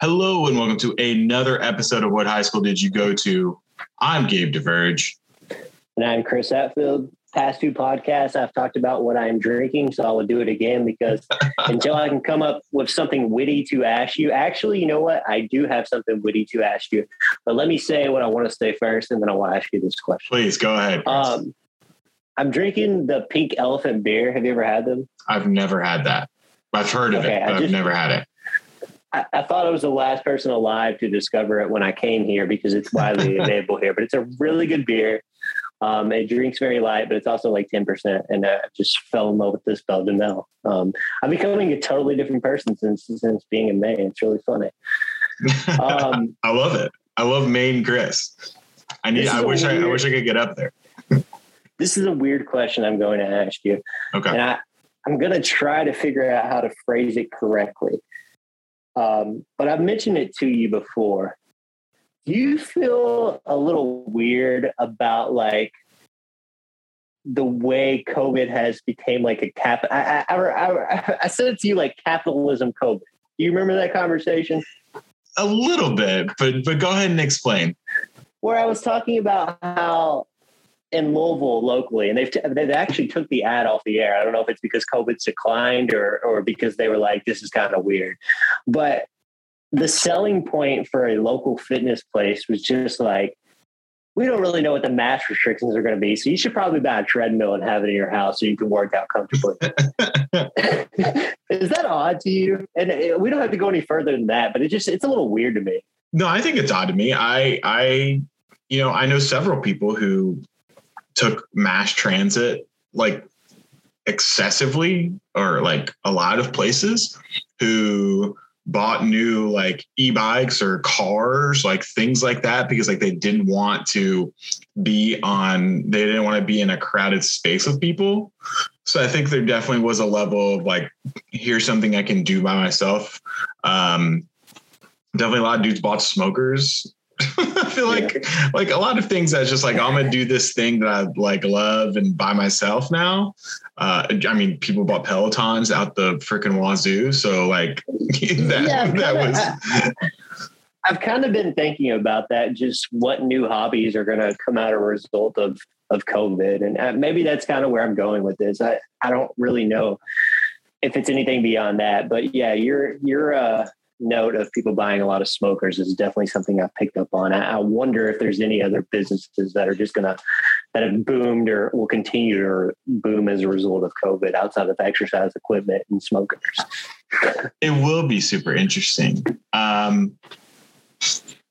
Hello and welcome to another episode of What High School Did You Go To? I'm Gabe DeVerge. And I'm Chris Hatfield. Past two podcasts, I've talked about what I'm drinking, so I will do it again because until I can come up with something witty to ask you, actually, you know what? I do have something witty to ask you. But let me say what I want to say first, and then I want to ask you this question. Please go ahead. Um, I'm drinking the Pink Elephant beer. Have you ever had them? I've never had that. I've heard of Okay, it, but I've never had it. I, I thought I was the last person alive to discover it when I came here because it's widely available here. But it's a really good beer. Um, it drinks very light, but it's also like ten percent. And I just fell in love with this Belgian ale. Um, I'm becoming a totally different person since since being in Maine. It's really funny. Um, I love it. I love Maine Chris. I need. I wish. I, I wish I could get up there. this is a weird question I'm going to ask you, Okay. and I I'm going to try to figure out how to phrase it correctly. Um, but I've mentioned it to you before. Do you feel a little weird about like the way COVID has became like a cap? I, I, I, I, I said it to you like capitalism COVID. Do you remember that conversation? A little bit, but but go ahead and explain. where I was talking about how in Louisville locally, and they've they actually took the ad off the air. I don't know if it's because COVID's declined or or because they were like, this is kind of weird, but the selling point for a local fitness place was just like. We don't really know what the mask restrictions are going to be, so you should probably buy a treadmill and have it in your house so you can work out comfortably. Is that odd to you? And uh, we don't have to go any further than that, but it just it's a little weird to me. No, I think it's odd to me. I I you know, I know several people who took mass transit like excessively or like a lot of places who bought new like e-bikes or cars like things like that because like they didn't want to be on they didn't want to be in a crowded space with people so i think there definitely was a level of like here's something i can do by myself um definitely a lot of dudes bought smokers. I feel like like a lot of things that's just like I'm gonna do this thing that I like love and by myself now. Uh, I mean, people bought Pelotons out the freaking wazoo, so like that Yeah, that was I've kind of been thinking about that, just what new hobbies are going to come out as a result of of COVID, and uh, maybe that's kind of where I'm going with this. I I don't really know if it's anything beyond that, but yeah, your your uh, note of people buying a lot of smokers is definitely something I've picked up on. I, I wonder if there's any other businesses that are just gonna that have boomed or will continue to boom as a result of COVID outside of exercise equipment and smokers. it will be super interesting. Um,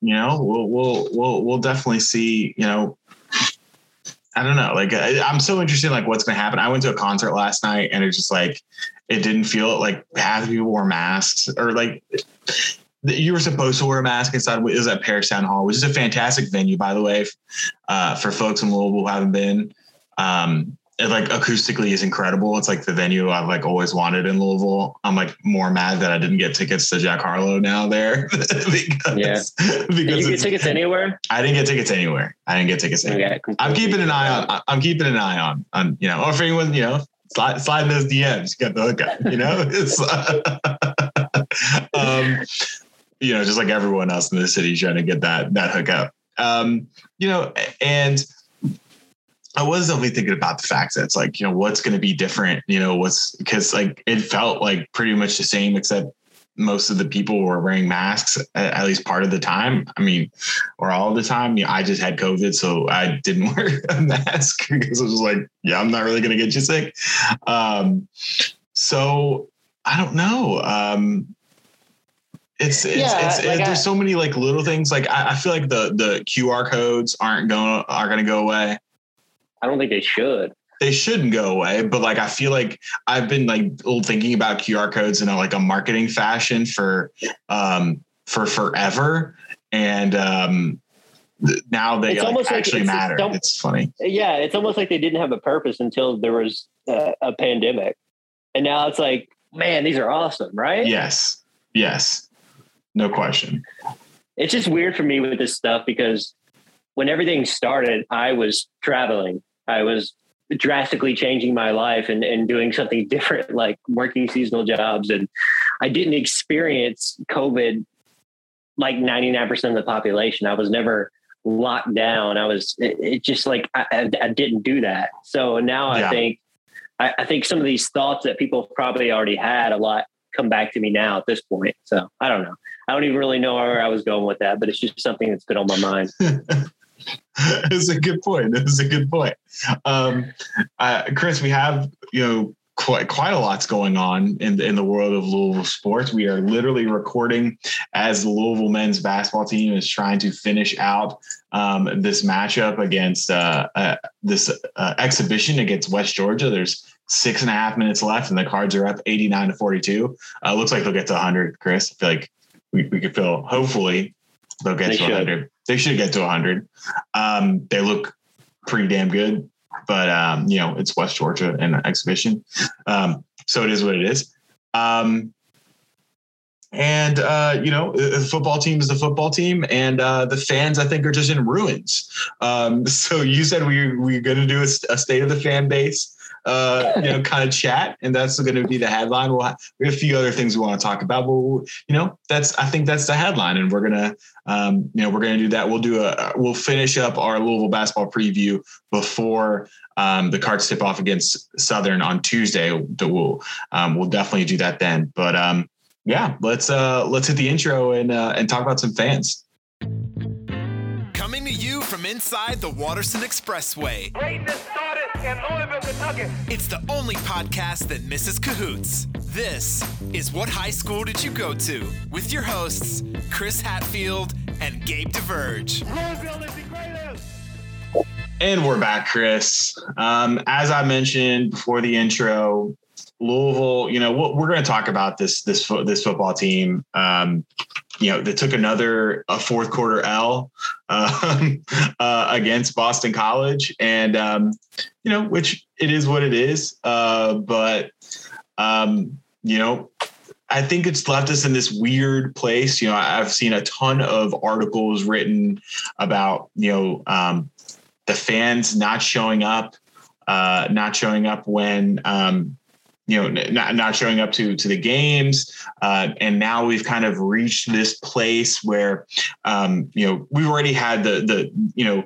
you know, we'll we'll we'll we'll definitely see. You know, I don't know. Like I, I'm so interested in like what's going to happen. I went to a concert last night, and it's just like it didn't feel like half the people wore masks or like. You were supposed to wear a mask inside. It was at Paristown Hall, which is a fantastic venue, by the way, uh, for folks in Louisville who haven't been. Um, it like acoustically is incredible. It's like the venue I've like always wanted in Louisville. I'm like more mad that I didn't get tickets to Jack Harlow now there because Yeah. because Did you get tickets anywhere? I didn't get tickets anywhere. I didn't get tickets anywhere. Okay. I'm keeping an eye on. I'm keeping an eye on on you know, or if anyone you know slide slide those DMs, get the hookup. You know, it's um, you know, just like everyone else in the city trying to get that that hookup. Um, you know, and I was definitely thinking about the fact that it's like, you know, what's going to be different, you know, what's because like it felt like pretty much the same, except most of the people were wearing masks at, at least part of the time. I mean, or all the time. You know, I just had COVID, so I didn't wear a mask because I was like, yeah, I'm not really going to get you sick. Um, so I don't know. Um, it's, it's, Yeah, it's, like there's I- so many like little things. Like I, I feel like the the QR codes aren't going are going to go away I don't think they should. they shouldn't go away but like i feel like i've been like thinking about qr codes in a, like a marketing fashion for um for forever. And um now they It's like, almost like actually it's- matter. it's- it's funny. Yeah, it's almost like they didn't have a purpose until there was uh, a pandemic, and now it's like, man, these are awesome, right? yes. Yes. No question. It's just weird for me with this stuff because when everything started, I was traveling. I was drastically changing my life and, and doing something different, like working seasonal jobs. And I didn't experience COVID like 99% of the population. I was never locked down. I was, it, it just like, I, I, didn't do that. So now yeah. I think, I, I think some of these thoughts that people probably already had a lot come back to me now at this point. So I don't know. I don't even really know where I was going with that, but it's just something that's been on my mind. it's a good point. It's a good point. Um, uh, Chris, we have, you know, quite quite a lot's going on in the, in the world of Louisville sports. We are literally recording as the Louisville men's basketball team is trying to finish out um, this matchup against uh, uh, this uh, exhibition against West Georgia. There's six and a half minutes left, and the Cards are up 89 to 42. Uh, looks like they'll get to 100. Chris, I feel like we, we could feel hopefully they'll get they to should. 100. They should get to 100. Um, they look pretty damn good but um, you know, it's West Georgia and an exhibition. Um, so it is what it is. Um, and uh, you know, the football team is the football team, and uh, the fans i think are just in ruins. Um, so you said we we're going to do a, a, state of the fan base uh, you know, kind of chat, and that's going to be the headline. We'll have, we have a few other things we want to talk about, but we'll, you know, that's I think that's the headline, and we're gonna, um, you know, we're gonna do that. We'll do a we'll finish up our Louisville basketball preview before um, the cards tip off against Southern on Tuesday. We'll um, we'll definitely do that then. But um, yeah, let's uh, let's hit the intro and uh, and talk about some fans. Coming to you from inside the Watterson Expressway. Greatness started in Louisville, Kentucky. It's the only podcast that misses cahoots. This is What High School Did You Go To? With your hosts, Chris Hatfield and Gabe DeVerge. Louisville is the greatest. And we're back, Chris. Um, as I mentioned before the intro, Louisville, you know, we're going to talk about this this this football team. Um, you know, they took another a fourth quarter L um, uh, against Boston College, and um, you know, which it is what it is. Uh, but um, you know, I think it's left us in this weird place. You know, I've seen a ton of articles written about you know um, the fans not showing up, uh, not showing up when um, you know not, not showing up to to the games uh, and now we've kind of reached this place where um, you know we've already had the the you know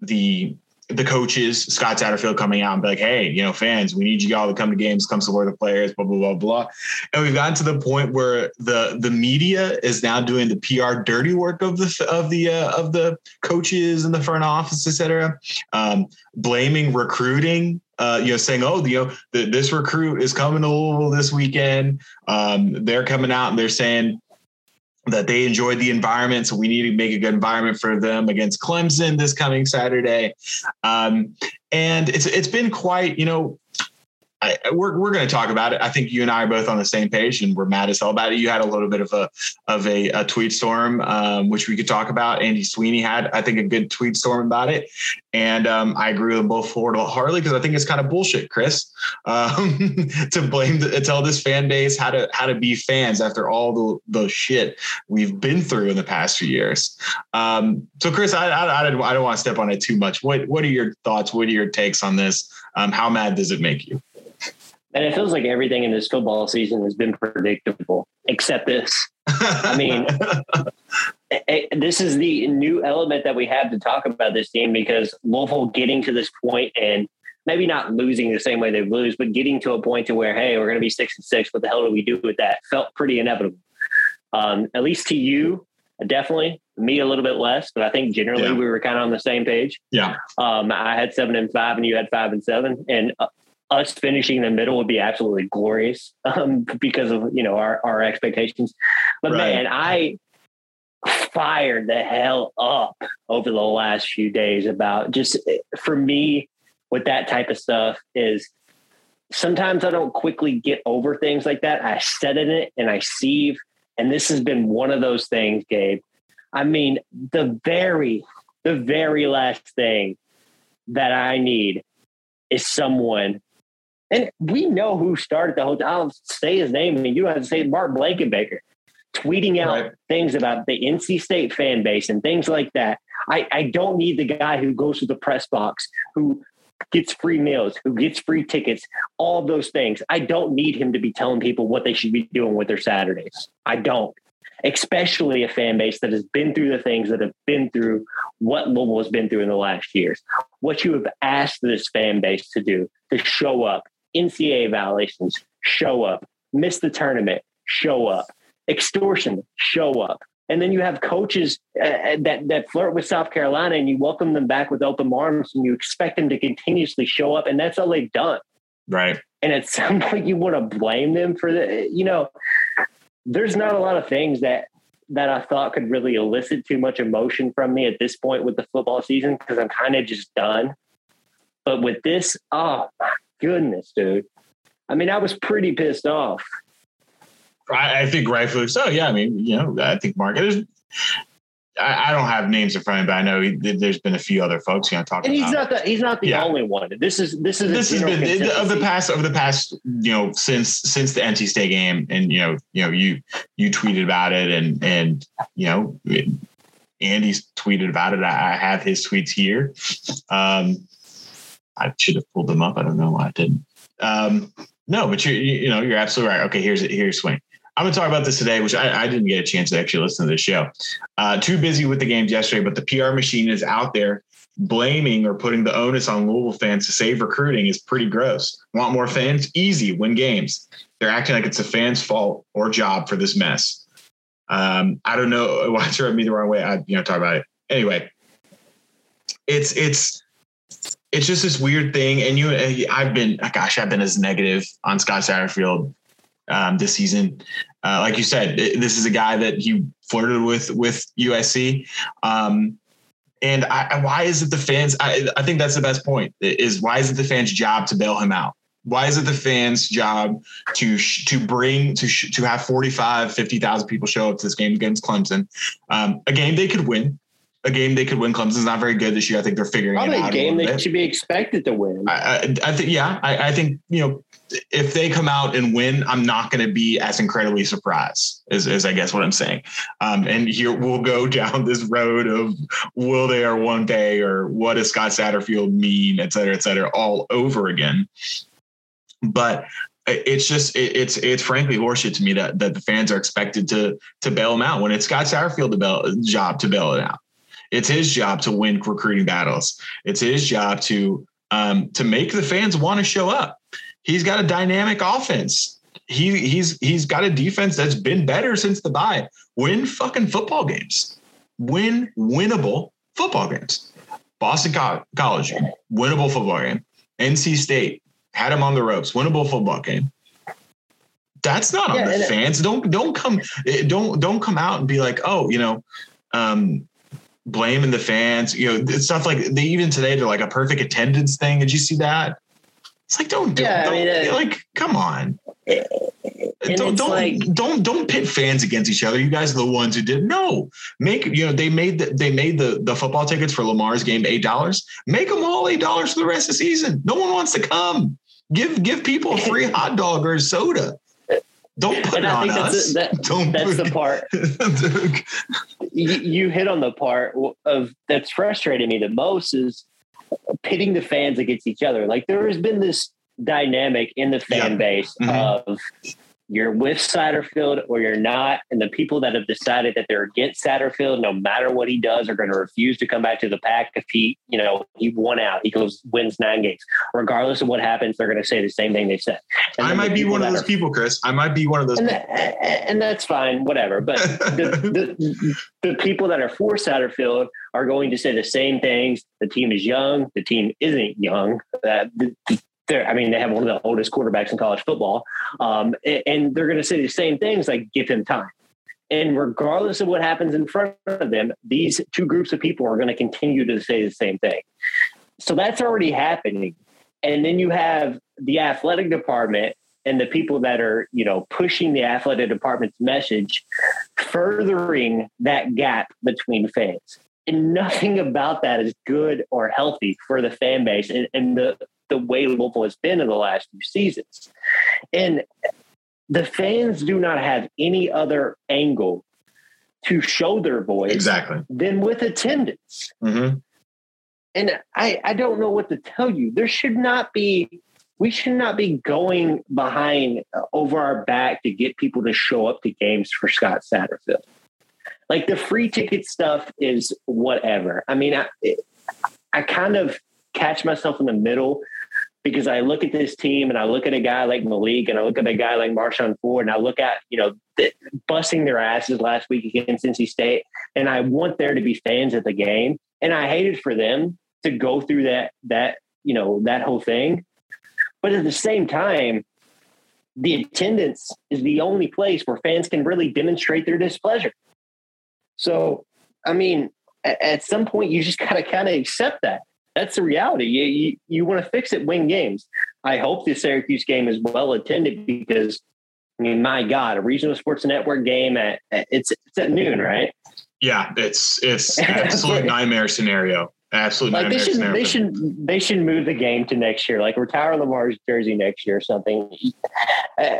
the the coaches, Scott Satterfield coming out and be like, hey, you know, fans, we need you all to come to games, come support the players, blah, blah, blah, blah. And we've gotten to the point where the the media is now doing the PR dirty work of the of the uh, of the coaches and the front office, et cetera, um, blaming recruiting uh, you know, saying, "Oh, you know, the, this recruit is coming to Louisville this weekend. Um, they're coming out and they're saying that they enjoyed the environment, so we need to make a good environment for them against Clemson this coming Saturday." Um, and it's it's been quite, you know, I, we're we're going to talk about it. I think you and I are both on the same page, and we're mad as hell about it. You had a little bit of a of a, a tweet storm, um, which we could talk about. Andy Sweeney had, I think, a good tweet storm about it, and um, I agree with both Harley because I think it's kind of bullshit, Chris, um, to blame the, tell this fan base how to how to be fans after all the the shit we've been through in the past few years. Um, so, Chris, I I, I don't, I don't want to step on it too much. What what are your thoughts? What are your takes on this? Um, how mad does it make you? And it feels like everything in this football season has been predictable, except this. I mean, it, it, this is the new element that we have to talk about this team because Louisville getting to this point and maybe not losing the same way they lose, but getting to a point to where, hey, we're going to be six and six. What the hell do we do with that? Felt pretty inevitable. Um, at least to you, definitely. Me a little bit less, but I think generally yeah. we were kind of on the same page. Yeah. Um, I had seven and five, and you had five and seven, and uh, us finishing in the middle would be absolutely glorious um, because of you know our our expectations. But right. man, I fired the hell up over the last few days about just for me with that type of stuff is sometimes I don't quickly get over things like that. I set in it and I sieve. And this has been one of those things, Gabe. I mean, the very, the very last thing that I need is someone and we know who started the whole. I'll say his name, and you don't have to say Mark Blankenbaker tweeting out right. things about the NC State fan base and things like that. I, I don't need the guy who goes to the press box, who gets free meals, who gets free tickets, all those things. I don't need him to be telling people what they should be doing with their Saturdays. I don't. especially a fan base that has been through the things that have been through what Louisville has been through in the last years. What you have asked this fan base to do to show up, NCAA violations, show up, miss the tournament, show up, extortion, show up. And then you have coaches uh, that that flirt with South Carolina, and you welcome them back with open arms, and you expect them to continuously show up, and that's all they've done. Right. And at some point, you want to blame them for the. You know, there's not a lot of things that that I thought could really elicit too much emotion from me at this point with the football season because I'm kind of just done. But with this, oh my goodness, dude. I mean, I was pretty pissed off. I, I think rightfully so. Yeah, I mean, you know, I think Mark. There's, I, I don't have names in front of me, but I know he, there's been a few other folks you know talking. And he's about. not the he's not the Yeah. only one. This is this is This has been of the past of the past, you know, since since the NC State game, and you know, you know, you you tweeted about it, and and you know, Andy's tweeted about it. I, I have his tweets here. Um, I should have pulled them up. I don't know why I didn't. Um, no, but you you know, you're absolutely right. Okay, here's here's swing. I'm going to talk about this today, which I, I didn't get a chance to actually listen to this show. Uh, too busy with the games yesterday, but the PR machine is out there blaming or putting the onus on Louisville fans to save recruiting is pretty gross. Want more fans? Easy, win games. They're acting like it's a fans' fault or job for this mess. Um, I don't know why it's rubbed me the wrong way. I you know talk about it anyway. It's it's it's just this weird thing, and you I've been gosh I've been as negative on Scott Satterfield um, this season. Uh, like you said, this is a guy that he flirted with with USC. Um, and I, why is it the fans? I, I think that's the best point. Is why is it the fans' job to bail him out? Why is it the fans' job to sh- to bring to sh- to have 45, 50,000 people show up to this game against Clemson? Um, a game they could win. A game they could win. Clemson's not very good this year. I think they're figuring Probably it a out. game little they should be expected to win. I, I, I think, yeah, I, I think, you know, if they come out and win, I'm not going to be as incredibly surprised is, is I guess what I'm saying. Um, and here we'll go down this road of will they or one day, or what does Scott Satterfield mean, et cetera, et cetera, all over again. But it's just it, it's it's frankly horseshit to me that that the fans are expected to to bail him out when it's Scott Satterfield's job to bail it out. It's his job to win recruiting battles. It's his job to um, to make the fans want to show up. He's got a dynamic offense. He he's he's got a defense that's been better since the bye. Win fucking football games. Win winnable football games. Boston Co- College, winnable football game. NC State had him on the ropes, winnable football game. That's not Yeah, on the fans. Don't don't come eh, don't don't come out and be like, oh, you know, um, blaming the fans. You know, it's stuff like they even today they're like a perfect attendance thing. Did you see that? It's like don't do Yeah, I don't, mean, uh, like come on. Don't don't, like- don't don't pit fans against each other. You guys are the ones who did no. Make you know they made the, they made the the football tickets for Lamar's game eight dollars. Make them all eight dollars for the rest of the season. No one wants to come. Give give people a free hot dog or soda. Don't put and it I on think that's us. that, don't that's the part you, you hit on the part of that's frustrating me the most is pitting the fans against each other. Like there has been this dynamic in the fan Yeah. base Mhm. of you're with Satterfield or you're not, and the people that have decided that they're against Satterfield, no matter what he does, are going to refuse to come back to the pack if he, you know, he won out. He goes wins nine games, regardless of what happens. They're going to say the same thing they said. And I might be one of those are people, Chris. I might be one of those. and, people. that, and that's fine, whatever. But the, the the people that are for Satterfield are going to say the same things. The team is young. The team isn't young. Uh, the, they're, I mean, they have one of the oldest quarterbacks in college football, um, and, and they're going to say the same things like "give him time." And regardless of what happens in front of them, these two groups of people are going to continue to say the same thing. So that's already happening. And then you have the athletic department and the people that are, you know, pushing the athletic department's message, furthering that gap between fans. And nothing about that is good or healthy for the fan base and, and the, the way Louisville has been in the last few seasons. And the fans do not have any other angle to show their voice exactly. than with attendance hmm and I, I don't know what to tell you. There should not be we should not be going behind uh, over our back to get people to show up to games for Scott Satterfield. Like the free ticket stuff is whatever. I mean, I, I kind of catch myself in the middle because I look at this team and I look at a guy like Malik and I look at a guy like Marshon Ford and I look at, you know, th- busting their asses last week against NC State. And I want there to be fans at the game. And I hated for them to go through that, that, you know, that whole thing. But at the same time, the attendance is the only place where fans can really demonstrate their displeasure. So, I mean, at, at some point, you just got to kind of accept that that's the reality. You, you, you want to fix it, win games. I hope the Syracuse game is well attended because, I mean, my God, a regional sports network game at, it's it's at noon, right? Yeah, it's it's absolute nightmare scenario. Absolute like nightmare they should scenario. they should they should move the game to next year, like retire Lamar's jersey next year or something. Uh,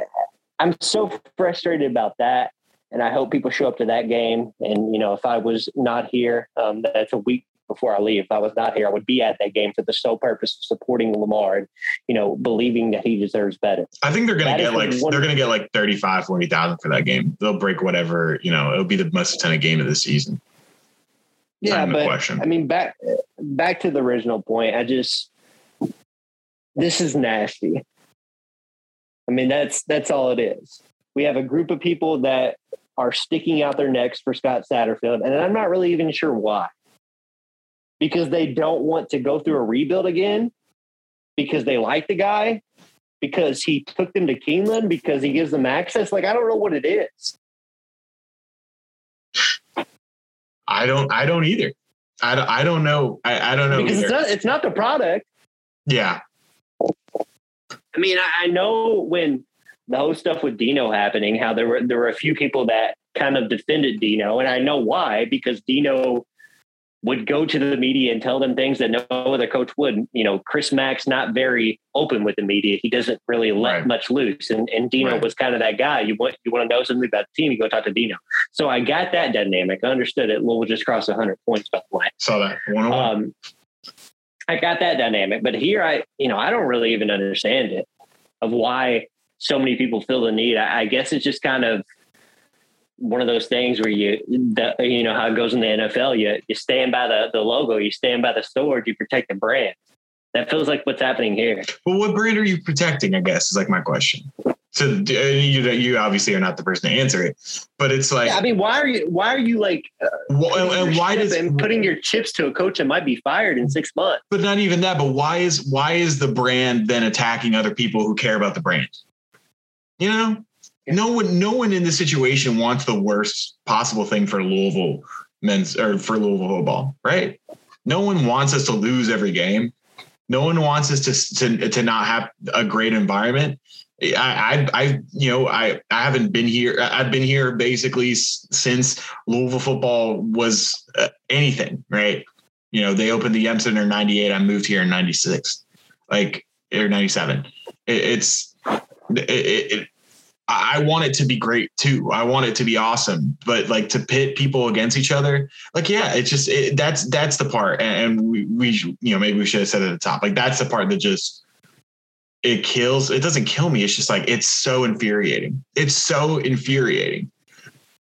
I'm so frustrated about that, and I hope people show up to that game. And you know, if I was not here, um, that's a week before I leave. If I was not here, I would be at that game for the sole purpose of supporting Lamar and, you know, believing that he deserves better. I think they're going to get like one- they're going to get like 35 40,000 for that game. They'll break whatever, you know, it'll be the most attended game of the season. Yeah, but question. I mean, back back to the original point. I just this is nasty. I mean, that's that's all it is. We have a group of people that are sticking out their necks for Scott Satterfield, and I'm not really even sure why. Because they don't want to go through a rebuild again, because they like the guy, because he took them to Keeneland, because he gives them access. Like I don't know what it is. I don't I don't either. I don't, I don't know. I, I don't know Because either. it's not it's not the product. yeah. I mean, I, I know when the whole stuff with Dino happening, how there were there were a few people that kind of defended Dino, and I know why because Dino would go to the media and tell them things that no other coach would. You know, Chris Mack's not very open with the media; he doesn't really let Right. much loose, and and Dino Right. was kind of that guy. You want you want to know something about the team, you go talk to Dino. So I got that dynamic. I understood it. Louisville just crossed hundred points by the way. Saw that. One. Um, I got that dynamic, but here I, you know, I don't really even understand it of why so many people feel the need. I, I guess it's just kind of one of those things where you, the, you know, how it goes in the NFL. You you stand by the the logo, you stand by the sword, you protect the brand. That feels like what's happening here. Well, what brand are you protecting? I guess is like my question. So uh, you you obviously are not the person to answer it, but it's like, Yeah, I mean, why are you why are you like uh, wh- and, and why does and putting your chips to a coach that might be fired in six months? But not even that. But why is why is the brand then attacking other people who care about the brand? You know, no one no one in this situation wants the worst possible thing for Louisville men's or for Louisville football, right? No one wants us to lose every game. No one wants us to to, to not have a great environment. I, I, I, you know, I, I haven't been here. I've been here basically since Louisville football was uh, anything, right? You know, they opened the Yum Center in 98. I moved here in 96, like, or 97. It, it's, it, it, I I want it to be great too. I want it to be awesome, but like to pit people against each other, like, yeah, it's just, it, that's, that's the part. And we, we, you know, maybe we should have said it at the top. Like, that's the part that just, it kills. It doesn't kill me. It's just like, it's so infuriating. It's so infuriating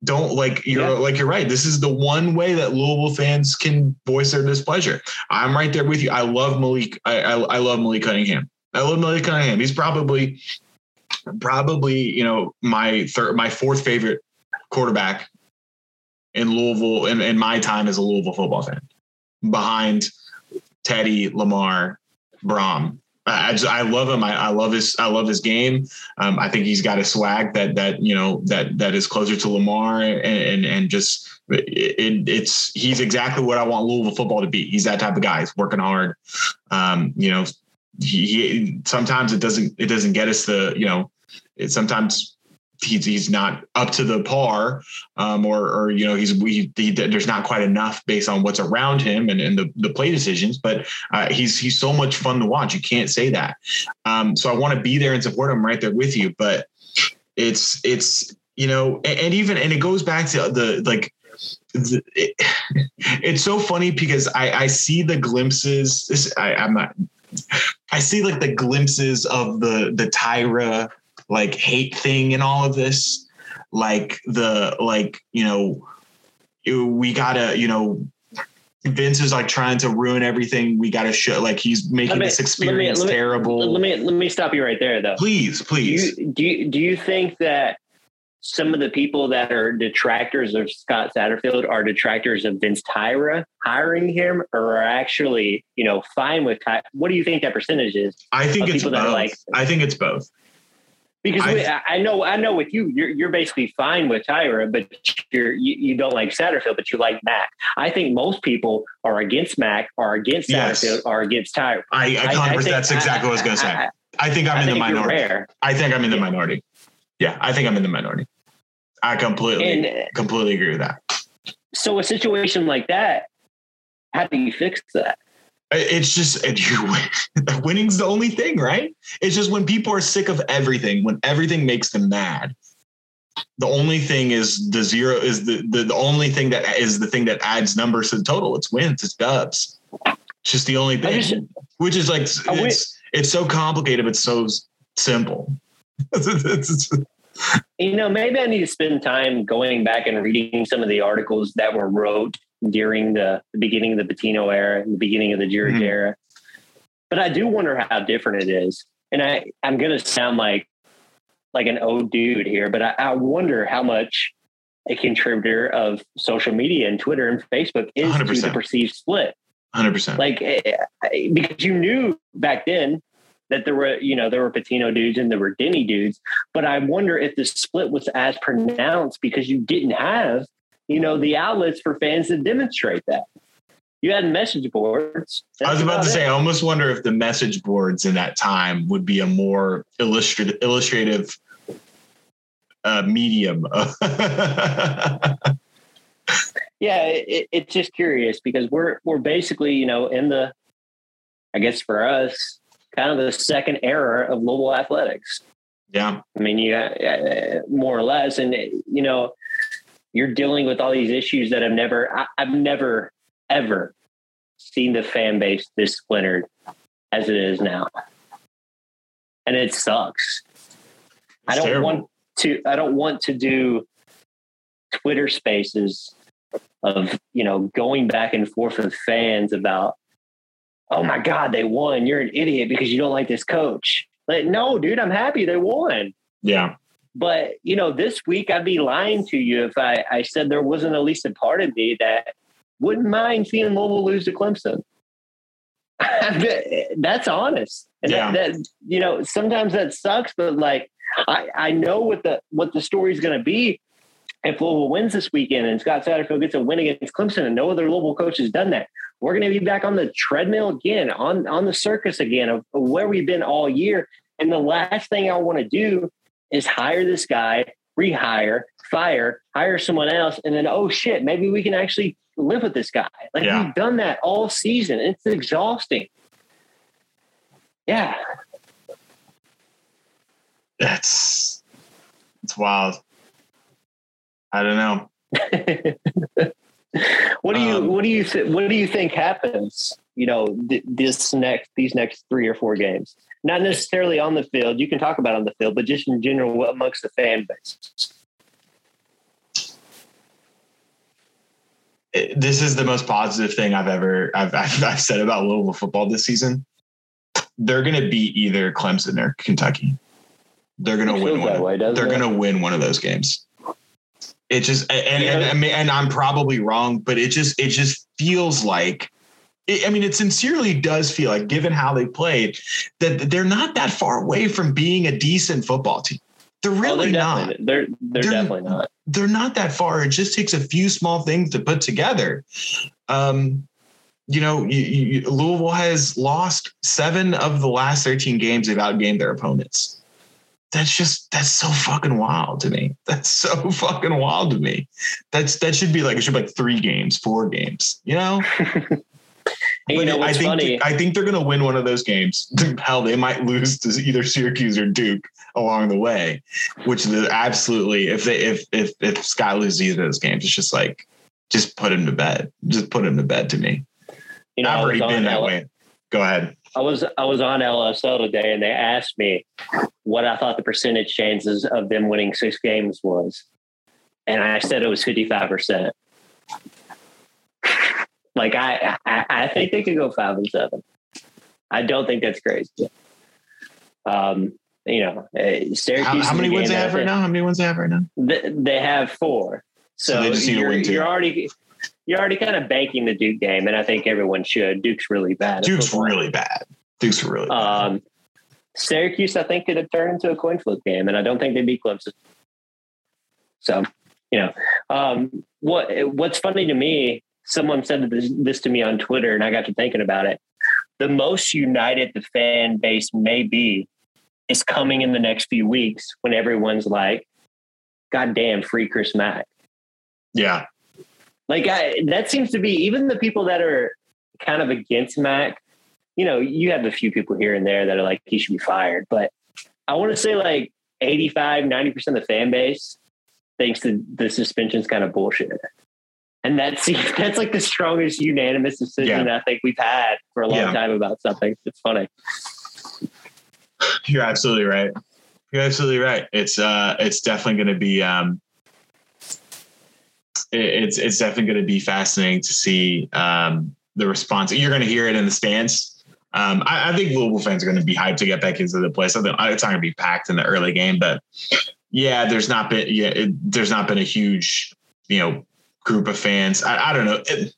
don't like you're Yeah. like you're right. This is the one way that Louisville fans can voice their displeasure. I'm right there with you. I love Malik. I I, I love Malik Cunningham. I love Malik Cunningham. He's probably probably you know my third my fourth favorite quarterback in Louisville in, in my time as a Louisville football fan, behind Teddy Lamar Brohm. I, just I love him. I, I love his I love his game. Um, I think he's got a swag that that you know that that is closer to Lamar and and, and just it, it's he's exactly what I want Louisville football to be. He's that type of guy. He's working hard. Um, you know, he, sometimes it doesn't it doesn't get us the you know it sometimes he's he's not up to the par um, or or you know he's we he, there's not quite enough based on what's around him and, and the the play decisions but uh, he's he's so much fun to watch you can't say that um, so I want to be there and support him right there with you but it's it's you know and, and even and it goes back to the like it's so funny because I, I see the glimpses. This I, I'm not I see like the glimpses of the the Tyra like hate thing and all of this, like the like you know we gotta you know Vince is like trying to ruin everything. We gotta show like he's making me- this let me- experience let me- terrible. Let me let me stop you right there though. please, Do please. you, do you do you think that some of the people that are detractors of Scott Satterfield are detractors of Vince Tyra hiring him, or are actually you know fine with Ty? What do you think that percentage is? I think it's both. like- I think it's both. Because I- we, I know I know with you, you're you're basically fine with Tyra, but you're you, you don't like Satterfield, but you like Mack. I think most people are against Mack, are against Yes. Satterfield, are against Tyra. I, I, I- think- that's exactly what I was gonna say. I, think I'm in the minority. I think I'm in the minority. Yeah, I think I'm in the minority. I completely, And completely agree with that. so a situation like that, how do you fix that? It's just it, you win. winning's the only thing, right? It's just when people are sick of everything, when everything makes them mad. The only thing is the zero is the, the the only thing that is the thing that adds numbers to the total. It's wins, it's dubs. It's just the only thing, just which is like it's it's so complicated, but so simple. You know, maybe I need to spend time going back and reading some of the articles that were wrote during the, the beginning of the Pitino era and the beginning of the George Mhm. era. But I do wonder how different it is. And I, I'm going to sound like like an old dude here, but I, I wonder how much a contributor of social media and Twitter and Facebook is to the perceived split. 100%. Like, eh, eh, because you knew back then that there were, you know, there were Pitino dudes and there were Denny dudes. But I wonder if the split was as pronounced because you didn't have, you know, the outlets for fans to demonstrate that. You had message boards. I was That's about to it. say, I almost wonder if the message boards in that time would be a more illustrative, illustrative uh, medium. yeah, it, it's just curious because we're we're basically, you know, in the, I guess for us, kind of the second era of global athletics. yeah, I mean, you uh, more or less, and you know, you're dealing with all these issues that I've never, I, I've never ever seen the fan base this splintered as it is now, and it sucks. I don't terrible. want to. I don't want to do Twitter Spaces of you know going back and forth with fans about, oh my God, they won. You're an idiot because you don't like this coach. Like, no, dude, I'm happy they won. yeah, But you know, this week I'd be lying to you if I, I said there wasn't at least a part of me that wouldn't mind seeing Louisville lose to Clemson. That's honest. And Yeah. that, that you know, sometimes that sucks, but like I, I know what the what the story's gonna be if Louisville wins this weekend and Scott Satterfield gets a win against Clemson and no other Louisville coach has done that. We're gonna be back on the treadmill again, on on the circus again of, of where we've been all year. And the last thing I want to do is hire this guy, rehire, fire, hire someone else, and then oh shit, maybe we can actually live with this guy. Like Yeah. we've done that all season. It's exhausting. Yeah. that's it's wild. I don't know. what do you Um, what do you th- what do you think happens? You know, th- this next these next three or four games. Not necessarily on the field. You can talk about on the field, but just in general, amongst the fan base. This is the most positive thing I've ever I've, I've, I've said about Louisville football this season. They're going to beat either Clemson or Kentucky. They're going to win one. way, doesn't they're going to win one of those games. It just and and, Yeah. and, I mean, and I'm probably wrong, but it just it just feels like. it- I mean, it sincerely does feel like, given how they played, that they're not that far away from being a decent football team. They're Oh, really they're not. They're they're, They're- definitely not. They're not that far. It just takes a few small things to put together. Um, you know, you, you, Louisville has lost seven of the last 13 games they've outgained their opponents. That's just that's so fucking wild to me. That's so fucking wild to me. That's that should be like it should be like three games, four games. You know, you know I think funny? I think they're gonna win one of those games. Hell, they might lose to either Syracuse or Duke along the way, which is absolutely if they if if if Scott loses either of those games, it's just like just put him to bed. Just put him to bed to me. you know, I've already been that L- way. Go ahead. I was I was on LSL today, and they asked me what I thought the percentage chances of them winning six games was, and I said it was fifty five percent. Like I, I, I think they could go five and seven. I don't think that's crazy. Um, you know, uh, Syracuse. How, how is many a wins they have right now? How many wins they have right now? Th- They have four. So So, they just need to you're, win you're already you're already kind of banking the Duke game, and I think everyone should. Duke's really bad. Duke's really bad. Duke's really. Um, Syracuse, I think, could have turned into a coin flip game, and I don't think they'd beat Clemson. So, you know, um, what what's funny to me, someone said this, this to me on Twitter, and I got to thinking about it. The most united the fan base may be is coming in the next few weeks when everyone's like, "God damn, free Chris Mack." yeah. Like I, that seems to be even the people that are kind of against Mack. You know, you have a few people here and there that are like he should be fired, but I want to say like 85, 90 percent of the fan base thinks that the suspension's kind of bullshit. And that's that's like the strongest unanimous decision I think we've had for a long Yeah. time about something. It's funny. You're absolutely right. You're absolutely right. It's uh it's definitely gonna be um it- it's it's definitely gonna be fascinating to see um the response. You're gonna hear it in the stands. Um I, I think Louisville fans are gonna be hyped to get back into the place. I think it's not gonna be packed in the early game, but yeah, there's not been yeah, it, there's not been a huge, you know, group of fans. I, I don't know. It,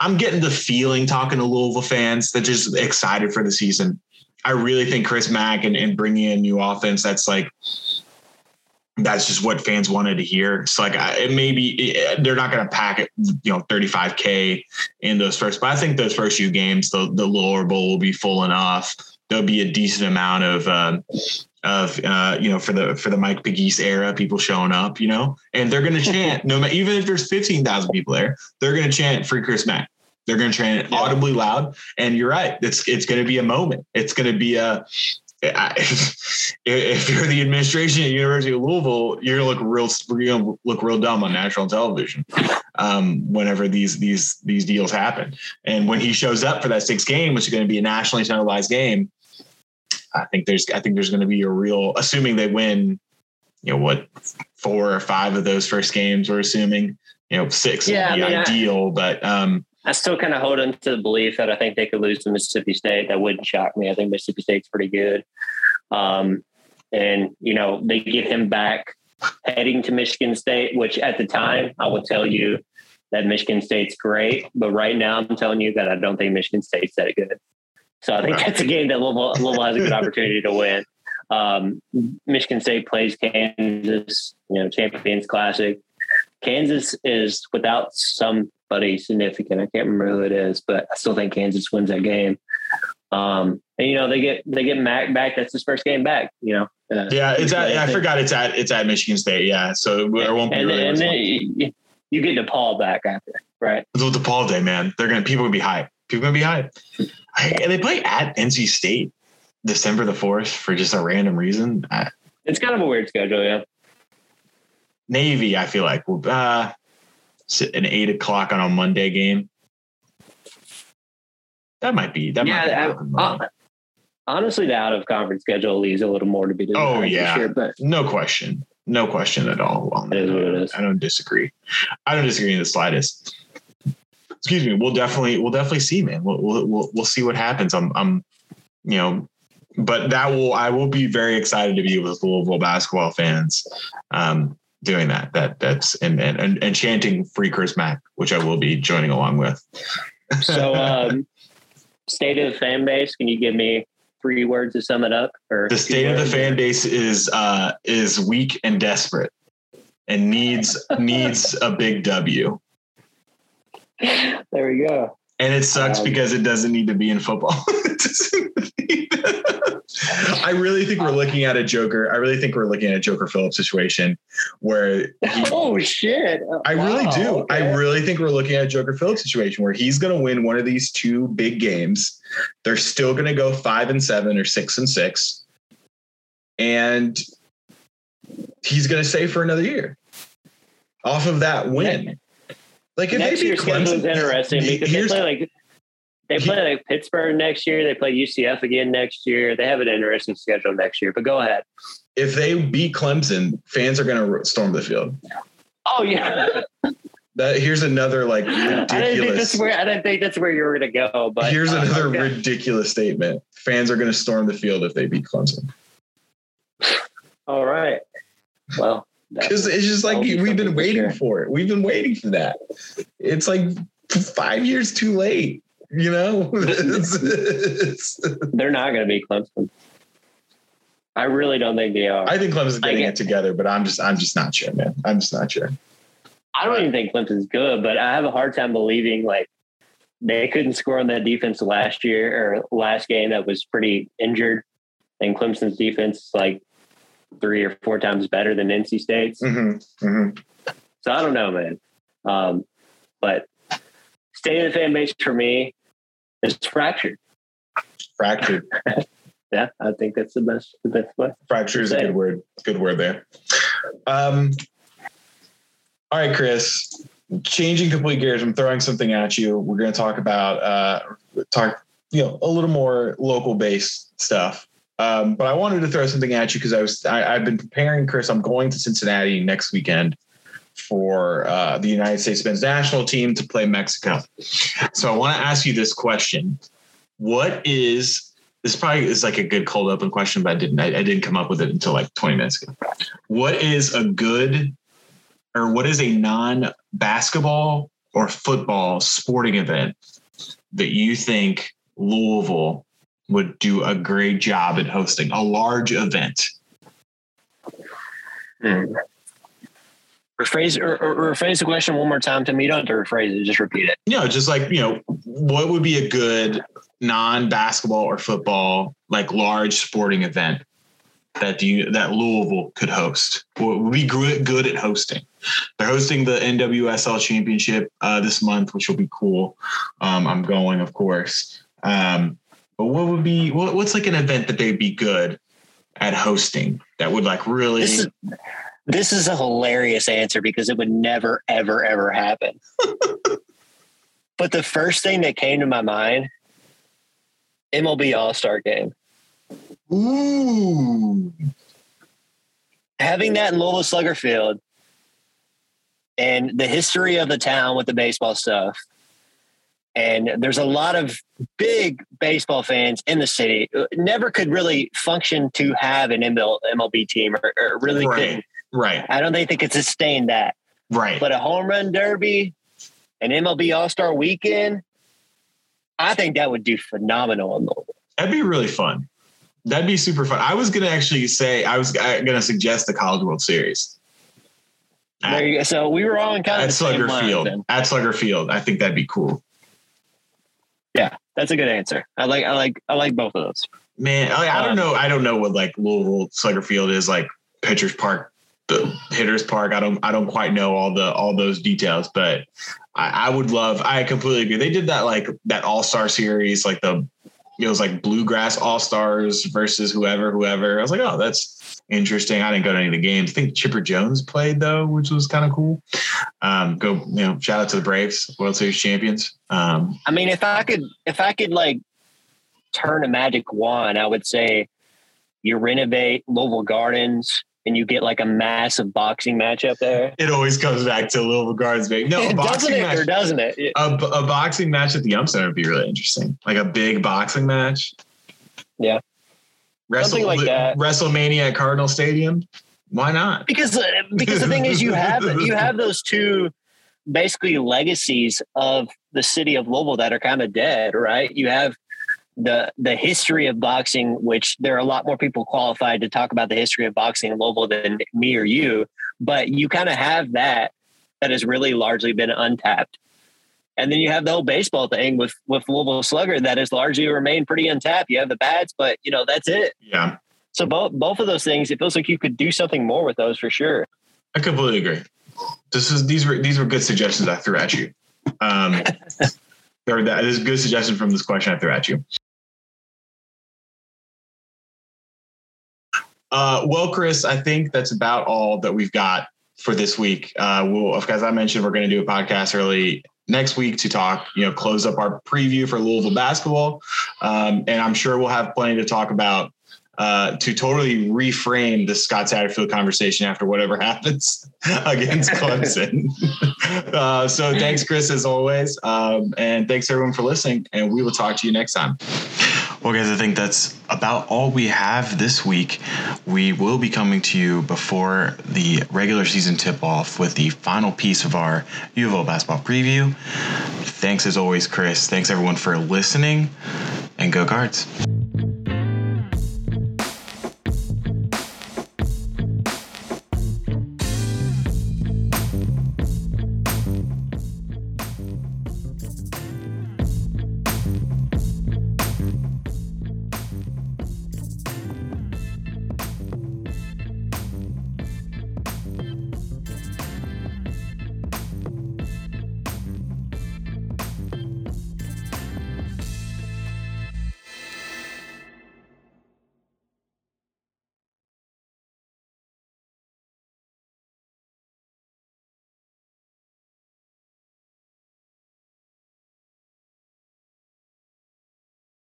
I'm getting the feeling talking to Louisville fans that just excited for the season. I really think Chris Mack and, and bringing in new offense, that's like, that's just what fans wanted to hear. It's like, it maybe it, they're not going to pack it, you know, 35K in those first, but I think those first few games, the, the lower bowl will be full enough. There'll be a decent amount of, um, of uh, you know for the for the Mike Pegues era, people showing up, you know, and they're going to chant no matter even if there's fifteen thousand people there, they're going to chant "Free Chris Mack." They're going to chant it audibly loud, and you're right. It's it's going to be a moment. It's going to be a. I- If you're the administration at University of Louisville, you're gonna look real, you're gonna look real dumb on national television um, whenever these these these deals happen. And when he shows up for that sixth game, which is going to be a nationally televised game, I think there's I think there's going to be a real, assuming they win, you know what, four or five of those first games. We're assuming, you know, six Yeah, would be I mean, I- ideal, but um, I still kind of hold on to the belief that I think they could lose to Mississippi State. That wouldn't shock me. I think Mississippi State's pretty good. Um, and, you know, they get him back heading to Michigan State, which at the time I would tell you that Michigan State's great. But right now I'm telling you that I don't think Michigan State's that good. So I think that's a game that Louisville, Louisville has a good opportunity to win. Um, Michigan State plays Kansas, you know, Champions Classic. Kansas is without somebody significant. I can't remember who it is, but I still think Kansas wins that game. Um, and you know they get they get Mack back. That's his first game back. You know. Uh, yeah, it's at, I forgot it's at it's at Michigan State. Yeah, so it won't be And, really and then you, get DePaul back after, right? the DePaul day, man. They're gonna people gonna be hyped. People gonna be hyped. And they play at NC State December the fourth for just a random reason. I, It's kind of a weird schedule, yeah. Navy, I feel like will uh, an eight o'clock on a Monday game. That might be that might be yeah. I- uh, honestly, the out of conference schedule leaves a little more to be desired. Oh, yeah. sure, but no question, no question at all. on It is what it is. I don't disagree. I don't disagree in the slightest. Excuse me. We'll definitely we'll definitely see, man. We'll we'll we'll, we'll see what happens. I'm I'm you know, but that will I will be very excited to be with Louisville basketball fans. Um, doing that that that's and and and, and chanting free Chris Mack, which I will be joining along with. so um, state of the fan base. Can you give me three words to sum it up? Or the state of the fan base is uh is weak and desperate and needs needs a big W. There we go. And it sucks Um, because it doesn't need to be in football. It doesn't need- I really think we're looking at a Joker. I really think we're looking at a Joker Phillips situation where he, Oh shit! I really Wow, do. I really think we're looking at a Joker Phillips situation where he's going to win one of these two big games. They're still going to go five and seven or six and six, and he's going to stay for another year off of that win. Like if Next they beat Clemson, interesting because they play like They play like Pittsburgh next year. They play UCF again next year. They have an interesting schedule next year. But go ahead. If they beat Clemson, fans are going to storm the field. Oh yeah. That here's another like I didn't think ridiculous. that's where I didn't think that's where you were gonna go. But here's uh, another okay. ridiculous statement. Fans are going to storm the field if they beat Clemson. All right. Well, Because it's just like we've been waiting sure. for it. We've been waiting for that. It's like five years too late. You know, It's- it's- they're not gonna be Clemson. I really don't think they are. I think Clemson's I getting get- it together, but I'm just I'm just not sure, man. I'm just not sure. I don't even think Clemson's good, but I have a hard time believing like they couldn't score on that defense last year or last game that was pretty injured. And Clemson's defense like three or four times better than NC State's. Mm-hmm. Mm-hmm. So I don't know, man. Um, but state of the fan base for me is fractured. Fractured. Yeah, I think that's the best the best way. Fracture is a good word. Good word there. Um, all right, Chris. Changing complete gears, I'm throwing something at you. We're going to talk about uh, talk, you know, a little more local based stuff. Um, but I wanted to throw something at you because I was I, I've been preparing, Chris. I'm going to Cincinnati next weekend for uh, the United States men's national team to play Mexico. So I want to ask you this question: What is this? Probably is like a good cold open question, but I didn't. I, I didn't come up with it until like 20 minutes ago. What is a good, or what is a non basketball or football sporting event that you think Louisville would do a great job at hosting a large event? Hmm. Rephrase or, or rephrase the question one more time to me. You don't have to rephrase it; just repeat it. you know, just like, you know, what would be a good non basketball or football, like large sporting event that you, that Louisville could host? What would be good, good at hosting? They're hosting the NWSL championship uh, this month, which will be cool. Um, I'm going, of course. Um, but what would be, what, what's like an event that they'd be good at hosting that would like really, This is a hilarious answer because it would never, ever, ever happen. but the first thing that came to my mind, MLB All Star Game. ooh, Having that in Louisville Slugger Field, and the history of the town with the baseball stuff. And there's a lot of big baseball fans in the city. Never could really function to have an MLB team, or, or really Right. Right, I don't think they could sustain that. right. But a home run derby, an MLB All Star weekend, I think that would do phenomenal. That'd be really fun. That'd be super fun. I was gonna actually say I was gonna suggest the College World Series There you go. So we were all in kind of at Slugger. Field. then. At Slugger Field, I think that'd be cool. Yeah, that's a good answer. I like, I like, I like both of those. Man, I, I don't Um, know. I don't know what like Louisville Slugger Field is like. Pitchers Park, the Hitters Park. I don't. I don't quite know all the all those details, but I, I would love. I completely agree. They did that like that All Star series, like the it was like Bluegrass All Stars versus whoever, whoever. I was like, oh, that's interesting. I didn't go to any of the games. I think Chipper Jones played though, which was kind of cool. Um, go, you know, shout out to the Braves, World Series champions. Um, I mean, if I could, if I could like turn a magic wand, I would say you renovate Louisville Gardens and you get like a massive boxing match up there. it always comes back to Louisville Gardens, baby. No, a doesn't boxing it, match. or doesn't it? A, a boxing match at the Yum Center would be really interesting. Like a big boxing match. Yeah. Wrestle, Something like that. WrestleMania at Cardinal Stadium. Why not? because uh, because the thing is you have you have those two basically legacies of the city of Louisville that are kind of dead, right? You have the the history of boxing, which there are a lot more people qualified to talk about the history of boxing in Louisville than me or you, but you kind of have that that has really largely been untapped. And then you have the whole baseball thing with with Louisville Slugger that has largely remained pretty untapped. You have the bats, but you know that's it. Yeah, So both both of those things, it feels like you could do something more with those for sure. I completely agree. This is these were these were good suggestions I threw at you. Um, or that is a good suggestion from this question I threw at you. Uh, well, Chris, I think that's about all that we've got for this week. Uh, we'll, as I mentioned, we're going to do a podcast early next week to talk, you know, close up our preview for Louisville basketball. Um, and I'm sure we'll have plenty to talk about uh, to totally reframe the Scott Satterfield conversation after whatever happens against Clemson. uh, so thanks, Chris, as always. Um, and thanks everyone for listening. And we will talk to you next time. Well, guys, I think that's about all we have this week. We will be coming to you before the regular season tip off with the final piece of our U of L basketball preview. Thanks as always, Chris. Thanks everyone for listening, and go cards.